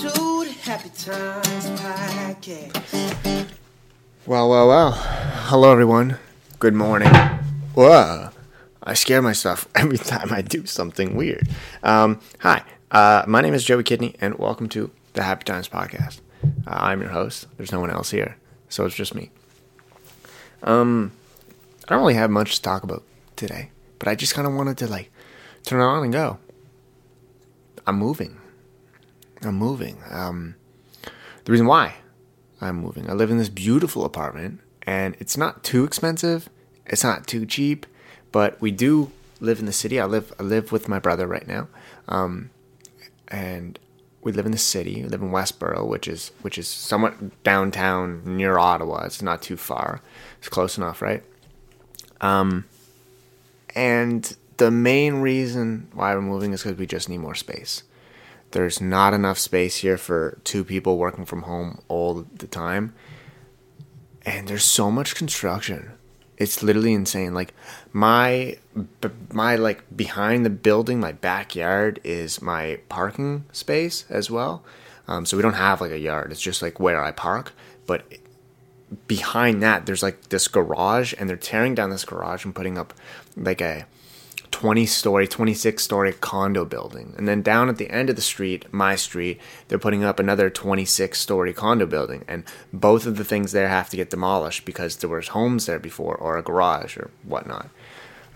to the Happy Times Podcast. Well, well, well. Hello, everyone. Good morning. Whoa. I scare myself every time I do something weird. Um, hi, uh, my name is Joey Kidney, and welcome to the Happy Times Podcast. Uh, I'm your host. There's no one else here, so it's just me. Um, I don't really have much to talk about today, but I just kind of wanted to like turn it on and go. I'm moving. I'm moving. Um, the reason why I'm moving, I live in this beautiful apartment, and it's not too expensive. It's not too cheap, but we do live in the city. I live I live with my brother right now, um, and we live in the city. We live in Westboro, which is which is somewhat downtown near Ottawa. It's not too far. It's close enough, right? Um, and the main reason why we're moving is because we just need more space. There's not enough space here for two people working from home all the time. And there's so much construction. It's literally insane. Like my my like behind the building, my backyard is my parking space as well. Um, so we don't have like a yard. It's just like where I park. But behind that, there's like this garage, and they're tearing down this garage and putting up like a 20 story, 26 story condo building. And then down at the end of the street, my street, they're putting up another 26 story condo building. And both of the things there have to get demolished because there was homes there before or a garage or whatnot.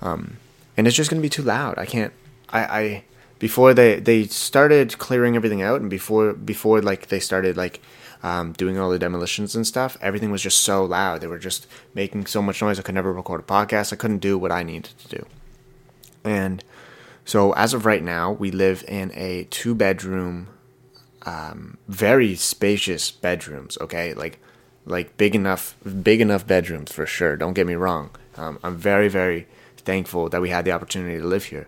Um, and it's just going to be too loud. I can't, I, I, before they, they started clearing everything out and before, before like they started like, um, doing all the demolitions and stuff, everything was just so loud. They were just making so much noise. I could never record a podcast. I couldn't do what I needed to do. And so, as of right now, we live in a two bedroom, um, very spacious bedrooms. Okay, like like big enough, big enough bedrooms for sure. Don't get me wrong. Um, I'm very very thankful that we had the opportunity to live here.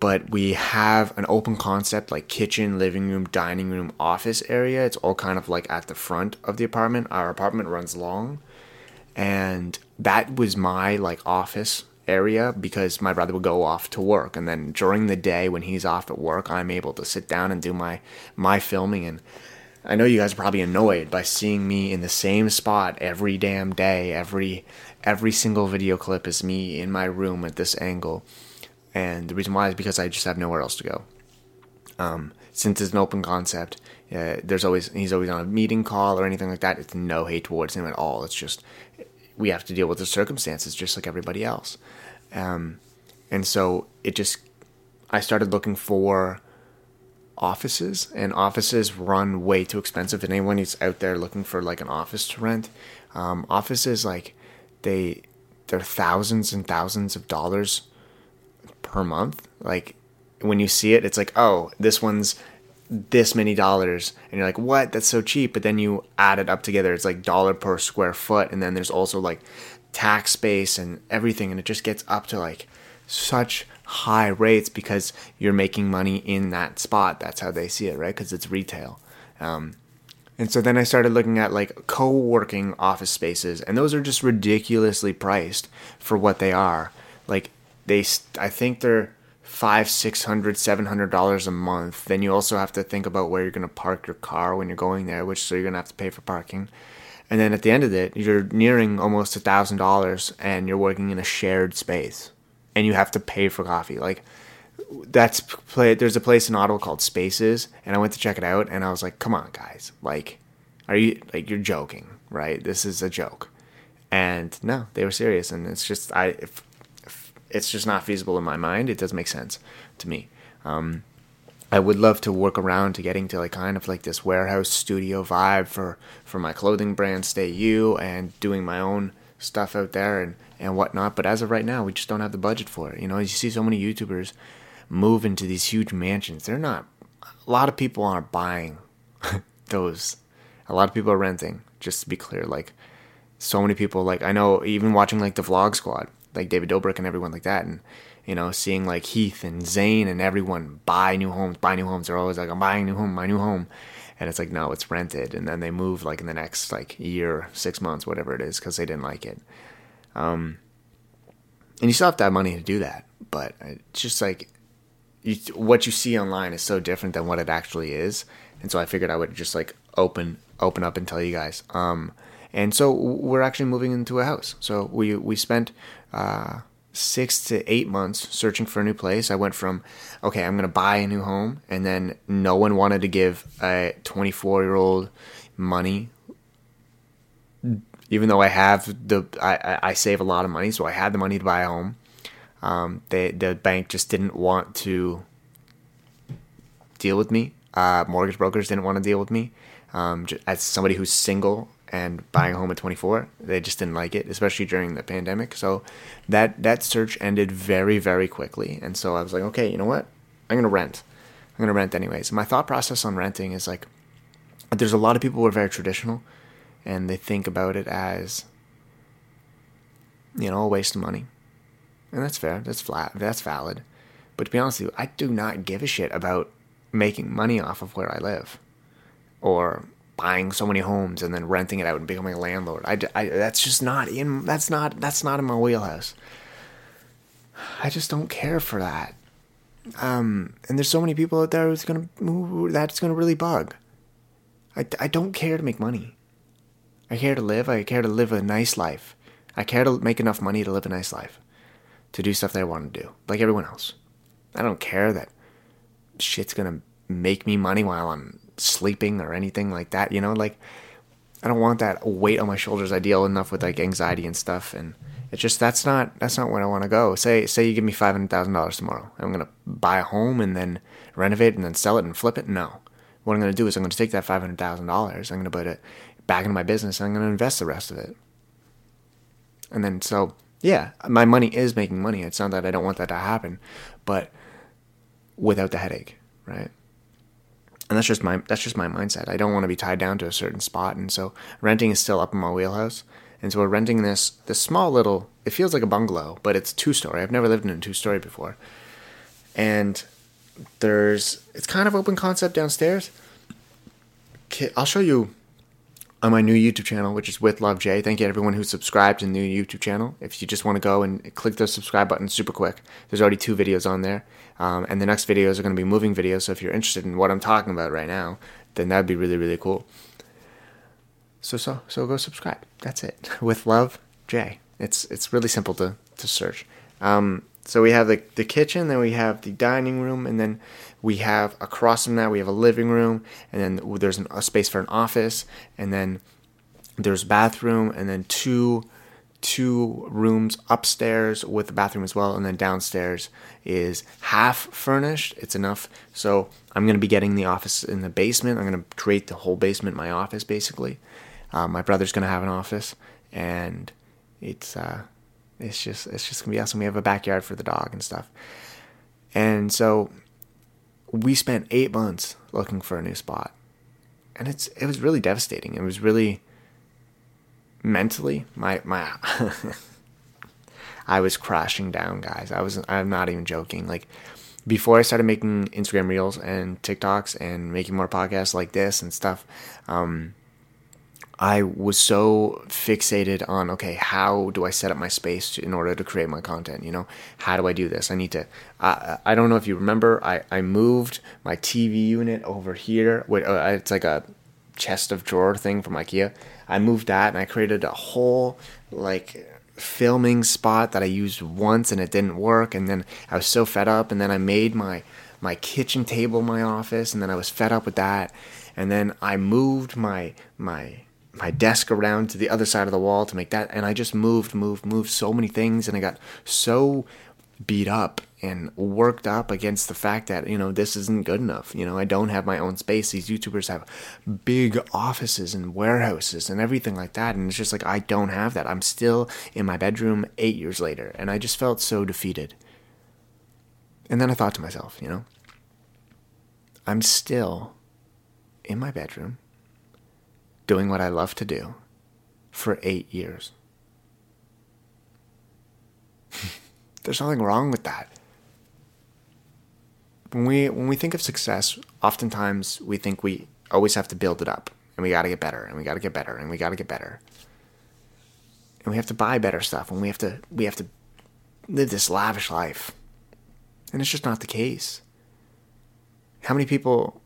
But we have an open concept like kitchen, living room, dining room, office area. It's all kind of like at the front of the apartment. Our apartment runs long, and that was my like office area because my brother would go off to work. And then during the day when he's off at work I'm able to sit down and do my my filming. And I know you guys are probably annoyed by seeing me in the same spot every damn day. Every every single video clip is me in my room at this angle. And the reason why is because I just have nowhere else to go. Um, since it's an open concept uh, there's always he's always on a meeting call or anything like that. It's no hate towards him at all. It's just we have to deal with the circumstances just like everybody else. Um, and so it just, I started looking for offices, and offices run way too expensive. And anyone who's out there looking for like an office to rent, um, offices like they they're thousands and thousands of dollars per month. Like when you see it, it's like, oh, this one's this many dollars and you're like what? That's so cheap. But then you add it up together it's like dollar per square foot and then there's also like tax base and everything and it just gets up to like such high rates because you're making money in that spot. That's how they see it right? Because it's retail. Um, and so then i started looking at like co-working office spaces and those are just ridiculously priced for what they are. Like they i think they're five, six hundred, seven hundred dollars a month. Then you also have to think about where you're gonna park your car when you're going there, which so you're gonna have to pay for parking. And then at the end of it, you're nearing almost a thousand dollars, and you're working in a shared space, and you have to pay for coffee. Like that's play. There's a place in Ottawa called Spaces, and I went to check it out, and I was like, "Come on, guys! Like, are you like you're joking, right? This is a joke." And no, they were serious, and it's just I. If, it's just not feasible in my mind. It doesn't make sense to me. Um, I would love to work around to getting to like kind of like this warehouse studio vibe for for my clothing brand Stay You and doing my own stuff out there and and whatnot. But as of right now, we just don't have the budget for it. You know, as you see so many YouTubers move into these huge mansions. They're not. A lot of people aren't buying those. A lot of people are renting. Just to be clear, like so many people, like I know, even watching like the Vlog Squad like David Dobrik and everyone like that, and you know, seeing like Heath and Zane and everyone buy new homes, buy new homes. They're always like, I'm buying new home, my new home, and it's like, no, it's rented, and then they move like in the next like year, six months, whatever it is, because they didn't like it. Um, and you still have to have money to do that, but it's just like you, what you see online is so different than what it actually is, and so I figured I would just like open open up and tell you guys. Um, and so we're actually moving into a house. So we we spent uh, six to eight months searching for a new place. I went from okay, I'm gonna buy a new home, and then no one wanted to give a 24 year old money. Even though I have the, I, I save a lot of money, so I had the money to buy a home. Um, they, the bank just didn't want to deal with me. Uh, mortgage brokers didn't want to deal with me. Um, as somebody who's single and buying a home at 24, they just didn't like it, especially during the pandemic. So that that search ended very very quickly, and so I was like, okay, you know what? I'm gonna rent. I'm gonna rent anyways. My thought process on renting is like, there's a lot of people who are very traditional, and they think about it as, you know, a waste of money, and that's fair. That's flat. That's valid. But to be honest with you, I do not give a shit about making money off of where I live, or buying so many homes and then renting it out and becoming a landlord. I, I, that's just not in that's not that's not in my wheelhouse. I just don't care for that. Um, and there's so many people out there who's gonna that's gonna really bug. I, I don't care to make money. I care to live. I care to live a nice life. I care to make enough money to live a nice life, to do stuff that I want to do, like everyone else. I don't care that shit's gonna make me money while I'm sleeping or anything like that. You know, like I don't want that weight on my shoulders. I deal enough with like anxiety and stuff, and it's just that's not that's not where I want to go. Say say you give me five hundred thousand dollars tomorrow, I'm gonna buy a home and then renovate and then sell it and flip it. No, what I'm gonna do is I'm gonna take that five hundred thousand dollars, I'm gonna put it back into my business, and I'm gonna invest the rest of it. And then so yeah, my money is making money. It's not that I don't want that to happen, but without the headache, right? And that's just my that's just my mindset. I don't want to be tied down to a certain spot, and so renting is still up in my wheelhouse. And so we're renting this this small little. It feels like a bungalow, but it's two story. I've never lived in a two story before, and there's it's kind of open concept downstairs. I'll show you on my new YouTube channel, which is with Love J. Thank you everyone who subscribed to the new YouTube channel. If you just want to go and click the subscribe button super quick, there's already two videos on there. Um, and the next videos are going to be moving videos. So if you're interested in what I'm talking about right now, then that'd be really, really cool. So, so, so go subscribe. That's it. With Love J. It's, it's really simple to, to search. Um, so we have the, the kitchen, then we have the dining room, and then we have across from that we have a living room, and then there's an, a space for an office, and then there's bathroom, and then two two rooms upstairs with a bathroom as well, and then downstairs is half furnished. It's enough. So I'm going to be getting the office in the basement. I'm going to create the whole basement my office basically. Uh, my brother's going to have an office, and it's uh, it's just it's just gonna be awesome. We have a backyard for the dog and stuff, and so we spent eight months looking for a new spot, and it's it was really devastating. It was really mentally my my I was crashing down, guys. I was I'm not even joking. Like before I started making Instagram reels and TikToks and making more podcasts like this and stuff, um, I was so fixated on okay, how do I set up my space in order to create my content? You know, how do I do this? I need to. Uh, I don't know if you remember. I I moved my TV unit over here. Wait, uh, it's like a chest of drawer thing from IKEA. I moved that and I created a whole like filming spot that I used once and it didn't work. And then I was so fed up. And then I made my my kitchen table my office. And then I was fed up with that. And then I moved my my my desk around to the other side of the wall to make that and I just moved moved moved so many things and I got so beat up and worked up against the fact that you know this isn't good enough. You know I don't have my own space these youtubers have big offices and warehouses and everything like that and it's just like I don't have that. I'm still in my bedroom 8 years later and I just felt so defeated. And then I thought to myself you know I'm still in my bedroom doing what I love to do for eight years. There's nothing wrong with that. When we when we think of success, oftentimes we think we always have to build it up and we got to get better and we got to get better and we got to get better. And we have to buy better stuff and we have to we have to live this lavish life. And it's just not the case. how many people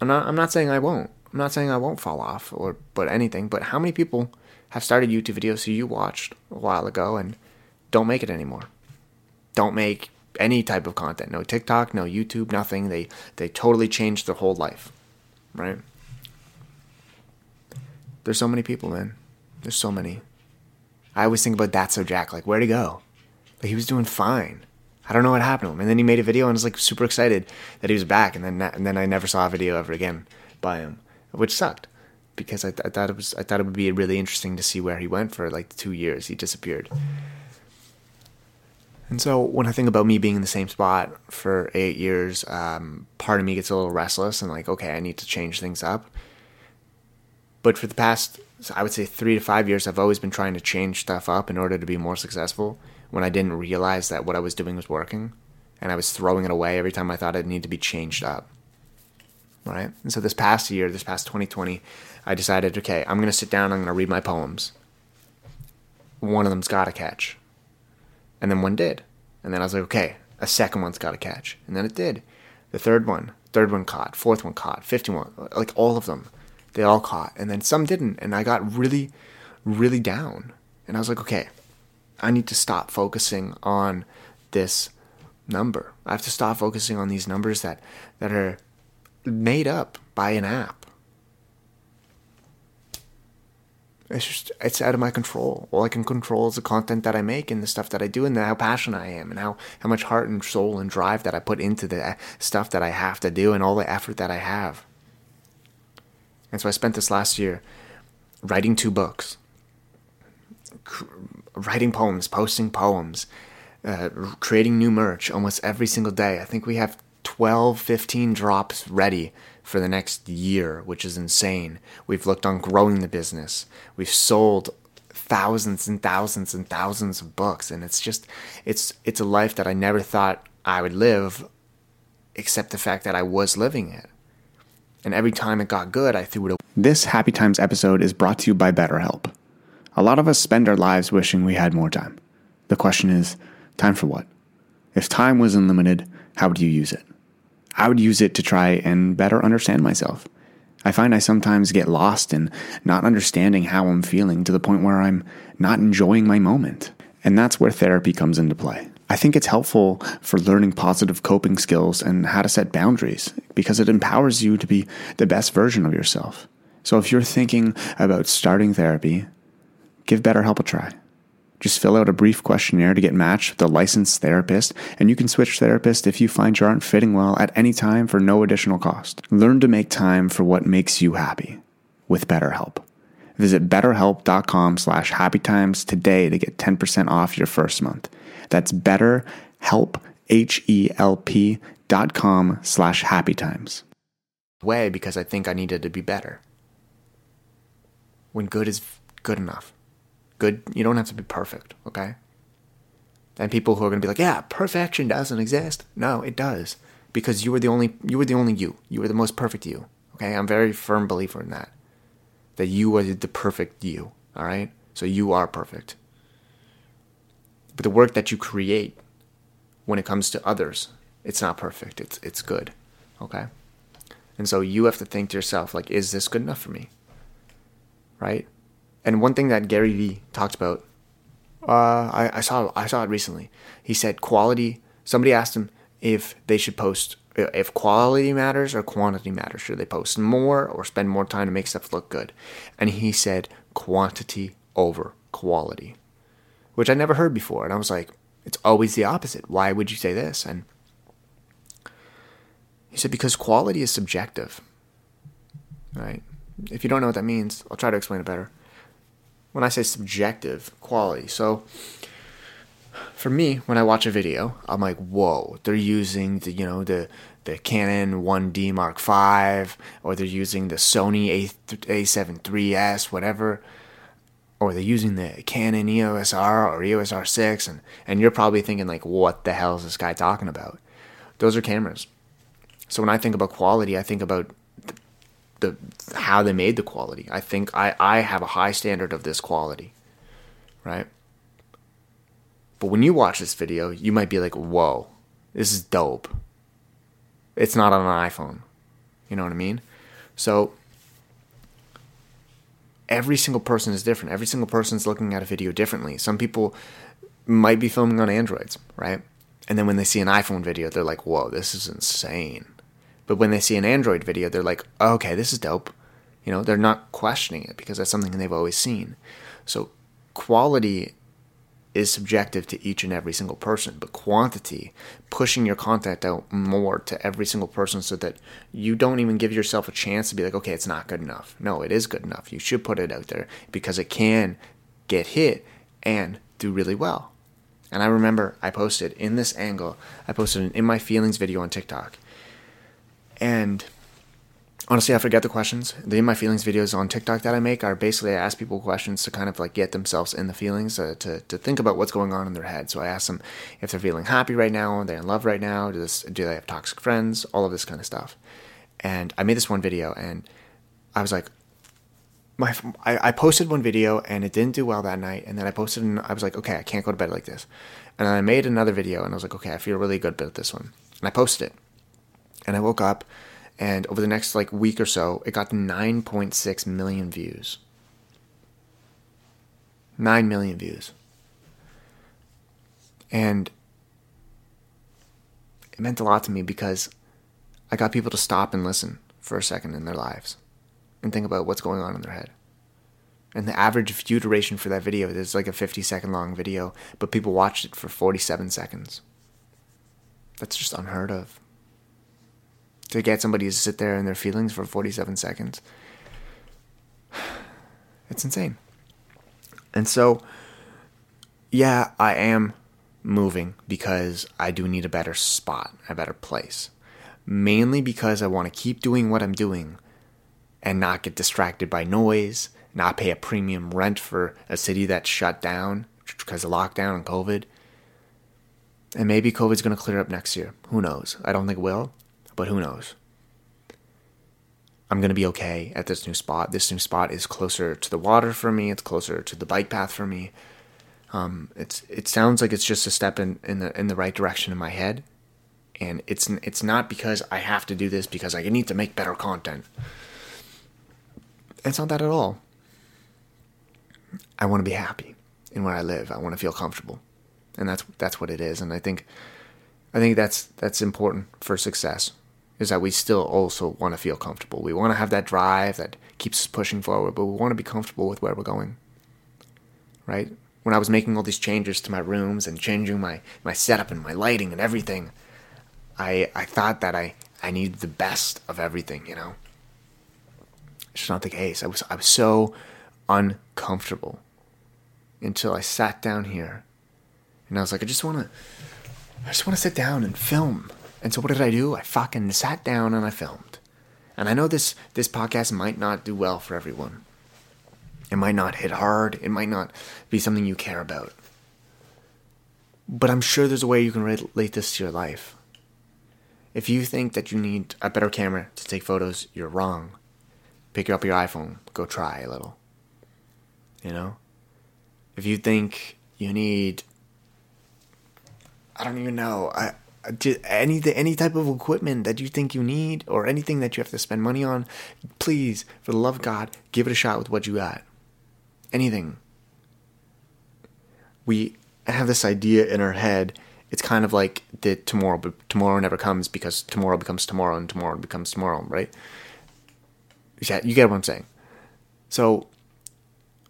I'm not I'm not saying I won't. I'm not saying I won't fall off or but anything, but how many people have started YouTube videos who you watched a while ago and don't make it anymore? Don't make any type of content. No TikTok, no YouTube, nothing. They they totally changed their whole life. Right? There's so many people, man. There's so many. I always think about that so Jack, like where'd he go? Like he was doing fine. I don't know what happened to him. And then he made a video and was like super excited that he was back. And then and then I never saw a video ever again by him, which sucked because I, I thought it was I thought it would be really interesting to see where he went for like two years. He disappeared. And so when I think about me being in the same spot for eight years, um, part of me gets a little restless and like, okay, I need to change things up. But for the past, I would say three to five years, I've always been trying to change stuff up in order to be more successful when I didn't realize that what I was doing was working, and I was throwing it away every time I thought it needed to be changed up. Right? And so this past year, this past 2020, I decided, okay, I'm going to sit down, I'm going to read my poems. One of them's got to catch. And then one did. And then I was like, okay, a second one's got to catch. And then it did. The third one, third one caught, fourth one caught, fifth one, like all of them. They all caught. And then some didn't. And I got really, really down. And I was like, okay, I need to stop focusing on this number. I have to stop focusing on these numbers that, that are made up by an app. It's just it's out of my control. All I can control is the content that I make and the stuff that I do and how passionate I am and how, how much heart and soul and drive that I put into the stuff that I have to do and all the effort that I have. And so I spent this last year writing two books writing poems, posting poems, uh, creating new merch almost every single day. I think we have 12, 15 drops ready for the next year, which is insane. We've looked on growing the business. We've sold thousands and thousands and thousands of books and it's just it's it's a life that I never thought I would live except the fact that I was living it. And every time it got good, I threw it away. This Happy Times episode is brought to you by BetterHelp. A lot of us spend our lives wishing we had more time. The question is, time for what? If time was unlimited, how would you use it? I would use it to try and better understand myself. I find I sometimes get lost in not understanding how I'm feeling to the point where I'm not enjoying my moment. And that's where therapy comes into play. I think it's helpful for learning positive coping skills and how to set boundaries because it empowers you to be the best version of yourself. So if you're thinking about starting therapy, give BetterHelp a try. Just fill out a brief questionnaire to get matched with a licensed therapist, and you can switch therapists if you find you aren't fitting well at any time for no additional cost. Learn to make time for what makes you happy with BetterHelp. Visit betterhelp.com slash happytimes today to get 10% off your first month. That's betterhelp, H-E-L-P dot com slash happytimes. Way because I think I needed to be better. When good is good enough good. You don't have to be perfect, okay? And people who are going to be like, "Yeah, perfection doesn't exist." No, it does because you were the only you were the only you. You were the most perfect you. Okay? I'm very firm believer in that. That you are the perfect you, all right? So you are perfect. But the work that you create when it comes to others, it's not perfect. It's it's good. Okay? And so you have to think to yourself like is this good enough for me? Right? And one thing that Gary Vee talked about, uh, I, I saw I saw it recently. He said quality. Somebody asked him if they should post if quality matters or quantity matters. Should they post more or spend more time to make stuff look good? And he said quantity over quality, which I never heard before. And I was like, it's always the opposite. Why would you say this? And he said because quality is subjective. Right? If you don't know what that means, I'll try to explain it better when I say subjective quality. So for me, when I watch a video, I'm like, whoa, they're using the you know the the Canon 1D Mark V, or they're using the Sony A A7 IIIS, whatever, or they're using the Canon EOS R or EOS R6, and and you're probably thinking like, what the hell is this guy talking about? Those are cameras. So when I think about quality, I think about the how they made the quality. I think I, I have a high standard of this quality, right? But when you watch this video, you might be like, "Whoa, this is dope." it's not on an iPhone. You know what I mean? So every single person is different. Every single person is looking at a video differently. Some people might be filming on Androids, right? And then when they see an iPhone video, they're like, whoa, this is insane. But when they see an Android video, they're like, okay, this is dope. You know, they're not questioning it because that's something they've always seen. So quality is subjective to each and every single person, but quantity, pushing your content out more to every single person so that you don't even give yourself a chance to be like, okay, it's not good enough. No, it is good enough. You should put it out there because it can get hit and do really well. And I remember I posted in this angle, I posted an In My Feelings video on TikTok. And honestly, I forget the questions. The In My Feelings videos on TikTok that I make are basically I ask people questions to kind of like get themselves in the feelings, uh, to, to think about what's going on in their head. So I ask them if they're feeling happy right now, are they in love right now, do, this, do they have toxic friends, all of this kind of stuff. And I made this one video and I was like, my, I, I posted one video and it didn't do well that night. And then I posted and I was like, okay, I can't go to bed like this. And I made another video and I was like, okay, I feel really good about this one. And I posted it. And I woke up and over the next like week or so, it got 9.6 million views. 9 million views. And it meant a lot to me because I got people to stop and listen for a second in their lives and think about what's going on in their head. And the average view duration for that video is like a 50 second long video, but people watched it for 47 seconds. That's just unheard of to get somebody to sit there in their feelings for 47 seconds. It's insane. And so, yeah, I am moving because I do need a better spot, a better place. Mainly because I want to keep doing what I'm doing and not get distracted by noise, not pay a premium rent for a city that's shut down because of lockdown and COVID. And maybe COVID's going to clear up next year. Who knows? I don't think it will but who knows? I'm going to be okay at this new spot. This new spot is closer to the water for me. It's closer to the bike path for me. Um, it's it sounds like it's just a step in, in the in the right direction in my head, and it's it's not because I have to do this because I need to make better content. It's not that at all. I want to be happy in where I live. I want to feel comfortable, and that's that's what it is. And I think I think that's that's important for success is that we still also want to feel comfortable. We want to have that drive that keeps us pushing forward, but we want to be comfortable with where we're going. Right? When I was making all these changes to my rooms and changing my, my setup and my lighting and everything, I I thought that I, I needed the best of everything, you know. It's not the case. I was I was so uncomfortable until I sat down here and I was like, I just wanna I just wanna sit down and film and so what did I do? I fucking sat down and I filmed. And I know this this podcast might not do well for everyone. It might not hit hard. It might not be something you care about. But I'm sure there's a way you can relate this to your life. If you think that you need a better camera to take photos, you're wrong. Pick up your iPhone, go try a little. You know? If you think you need I don't even know. I any any type of equipment that you think you need or anything that you have to spend money on, please, for the love of God, give it a shot with what you got. Anything. We have this idea in our head. It's kind of like the tomorrow, but tomorrow never comes because tomorrow becomes tomorrow and tomorrow becomes tomorrow, right? Yeah, you get what I'm saying. So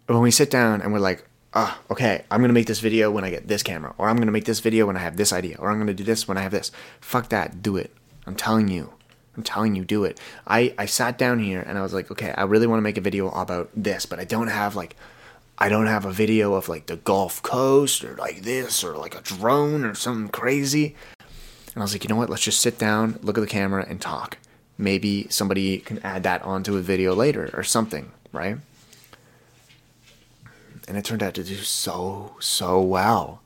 when we sit down and we're like, ah, okay, I'm gonna make this video when I get this camera, or I'm gonna make this video when I have this idea, or I'm gonna do this when I have this. Fuck that, do it. I'm telling you. I'm telling you, do it. I, I sat down here and I was like, okay, I really want to make a video about this, but I don't have like, I don't have a video of like the Gulf Coast or like this or like a drone or something crazy. And I was like, you know what? Let's just sit down, look at the camera, and talk. Maybe somebody can add that onto a video later or something, right? And it turned out to do so so well.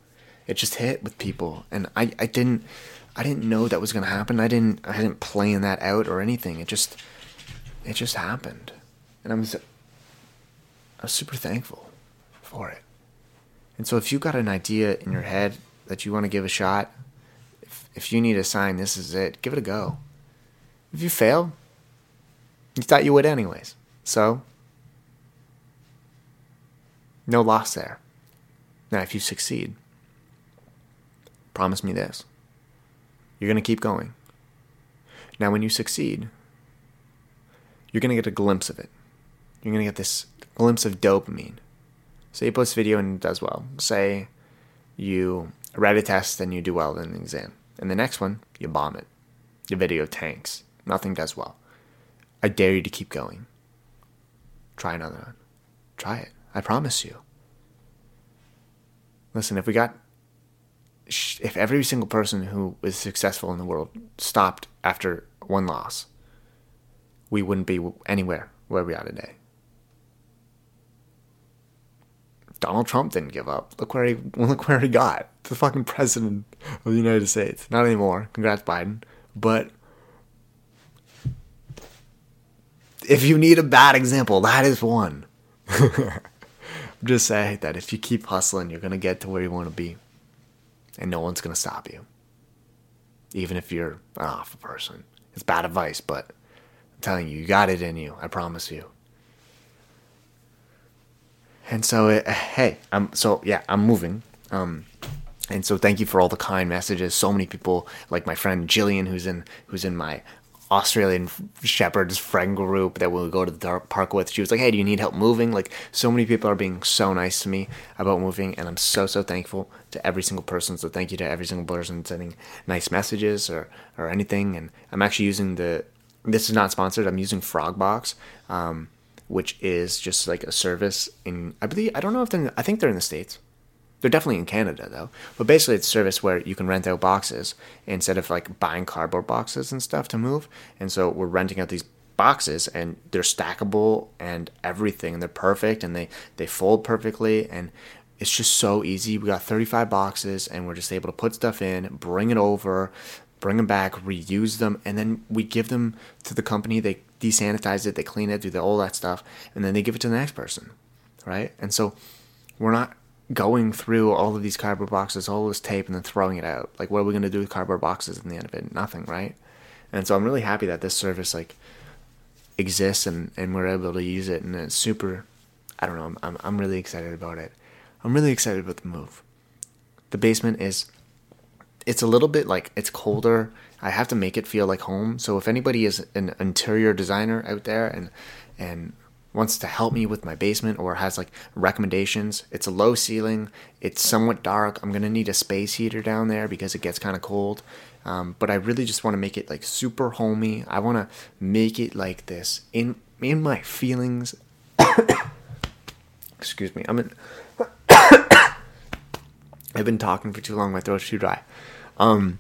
It just hit with people, and I I didn't I didn't know that was gonna happen. I didn't I didn't plan that out or anything. It just it just happened, and I was I was super thankful for it. And so if you got an idea in your head that you want to give a shot, if if you need a sign, this is it. Give it a go. If you fail, you thought you would anyways. So, no loss there. Now, if you succeed, promise me this you're going to keep going. Now, when you succeed, you're going to get a glimpse of it. You're going to get this glimpse of dopamine. Say you post video and it does well. Say you write a test and you do well in an exam. And the next one, you bomb it. Your video tanks. Nothing does well. I dare you to keep going. Try another one. Try it. I promise you. Listen, if we got, if every single person who was successful in the world stopped after one loss, we wouldn't be anywhere where we are today. Donald Trump didn't give up. Look where he look where he got. The fucking president of the United States. Not anymore. Congrats, Biden. But if you need a bad example, that is one. I'm just saying that if you keep hustling, you're gonna get to where you want to be, and no one's gonna stop you. Even if you're an awful person, it's bad advice, but I'm telling you, you got it in you. I promise you. And so, it, hey, I'm so yeah, I'm moving. Um, and so thank you for all the kind messages. So many people, like my friend Jillian, who's in who's in my Australian Shepherd's friend group that we'll go to the park with. She was like, "Hey, do you need help moving?" Like, so many people are being so nice to me about moving, and I'm so so thankful to every single person. So thank you to every single person sending nice messages or or anything. And I'm actually using the. This is not sponsored. I'm using Frogbox, um, which is just like a service in. I believe I don't know if they're. In, I think they're in the states. They're definitely in Canada though. But basically, it's a service where you can rent out boxes instead of like buying cardboard boxes and stuff to move. And so we're renting out these boxes and they're stackable and everything and they're perfect and they they fold perfectly and it's just so easy. We got 35 boxes and we're just able to put stuff in, bring it over, bring them back, reuse them, and then we give them to the company. They desanitize it, they clean it, do the, all that stuff, and then they give it to the next person, right? And so we're not going through all of these cardboard boxes, all this tape, and then throwing it out. Like, what are we going to do with cardboard boxes in the end of it? Nothing, right? And so I'm really happy that this service like exists and, and we're able to use it, and it's super. I don't know. I'm, I'm I'm really excited about it. I'm really excited about the move. The basement is. It's a little bit like it's colder. I have to make it feel like home. So if anybody is an interior designer out there and and wants to help me with my basement or has like recommendations. It's a low ceiling. It's somewhat dark. I'm gonna need a space heater down there because it gets kind of cold. Um, but I really just want to make it like super homey. I want to make it like this in in my feelings. Excuse me. I'm in. I've been talking for too long. My throat's too dry. Um,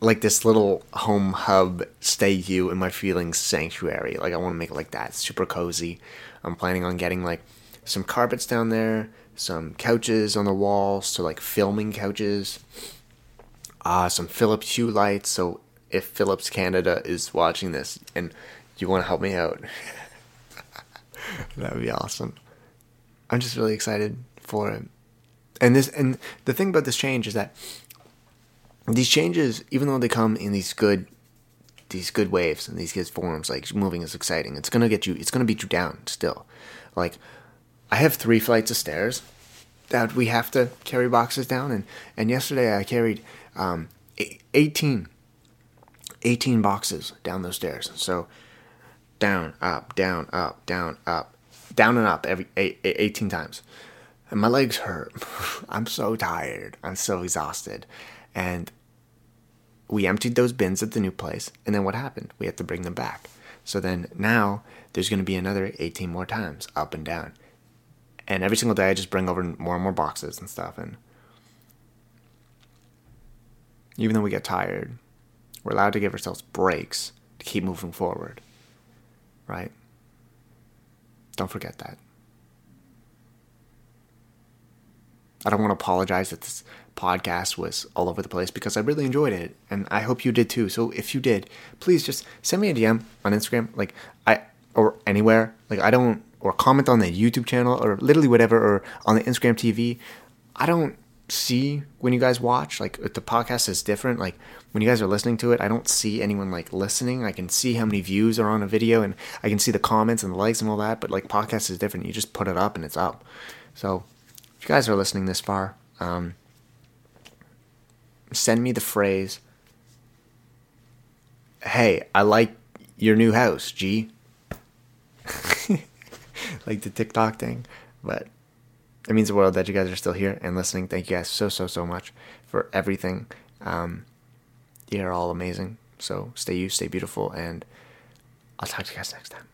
like this little home hub stay you in my feelings sanctuary. Like i want to make it like that super cozy. I'm planning on getting like some carpets down there some couches on the walls so like filming couches. Uh some philips hue lights so if philips canada is watching this and you want to help me out that would be awesome. I'm just really excited for it. And this and the thing about this change is that these changes, even though they come in these good these good waves and these good forms, like moving is exciting. It's gonna get you. It's gonna beat you down still. Like I have three flights of stairs that we have to carry boxes down, and and yesterday I carried um, 18, 18 boxes down those stairs. So down, up, down, up, down, up, down and up every eight, 18 times. And my legs hurt. I'm so tired. I'm so exhausted. And we emptied those bins at the new place, and then what happened? We had to bring them back. So then now there's going to be another 18 more times up and down. And every single day I just bring over more and more boxes and stuff. And even though we get tired, we're allowed to give ourselves breaks to keep moving forward. Right? Don't forget that. I don't want to apologize that this podcast was all over the place because I really enjoyed it and I hope you did too. So if you did, please just send me a DM on Instagram, like I or anywhere. Like I don't or comment on the YouTube channel or literally whatever or on the Instagram TV. I don't see when you guys watch. Like the podcast is different. Like when you guys are listening to it, I don't see anyone like listening. I can see how many views are on a video and I can see the comments and the likes and all that. But like podcast is different. You just put it up and it's up. So you guys are listening this far, um, send me the phrase, "Hey, I like your new house, G." like the TikTok thing, but it means the world that you guys are still here and listening. Thank you guys so so so much for everything. Um, you're all amazing. So stay you, stay beautiful, and I'll talk to you guys next time.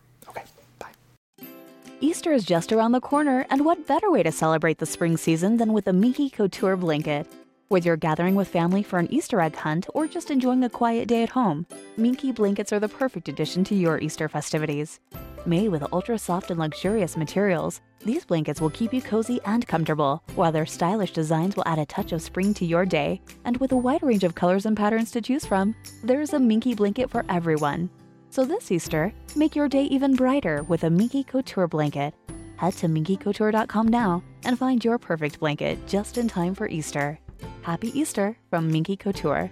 Easter is just around the corner, and what better way to celebrate the spring season than with a Minky Couture blanket? Whether you're gathering with family for an Easter egg hunt or just enjoying a quiet day at home, Minky blankets are the perfect addition to your Easter festivities. Made with ultra soft and luxurious materials, these blankets will keep you cozy and comfortable, while their stylish designs will add a touch of spring to your day. And with a wide range of colors and patterns to choose from, there's a Minky blanket for everyone. So this Easter, make your day even brighter with a Minky Couture blanket. Head to minkycouture.com now and find your perfect blanket just in time for Easter. Happy Easter from Minky Couture.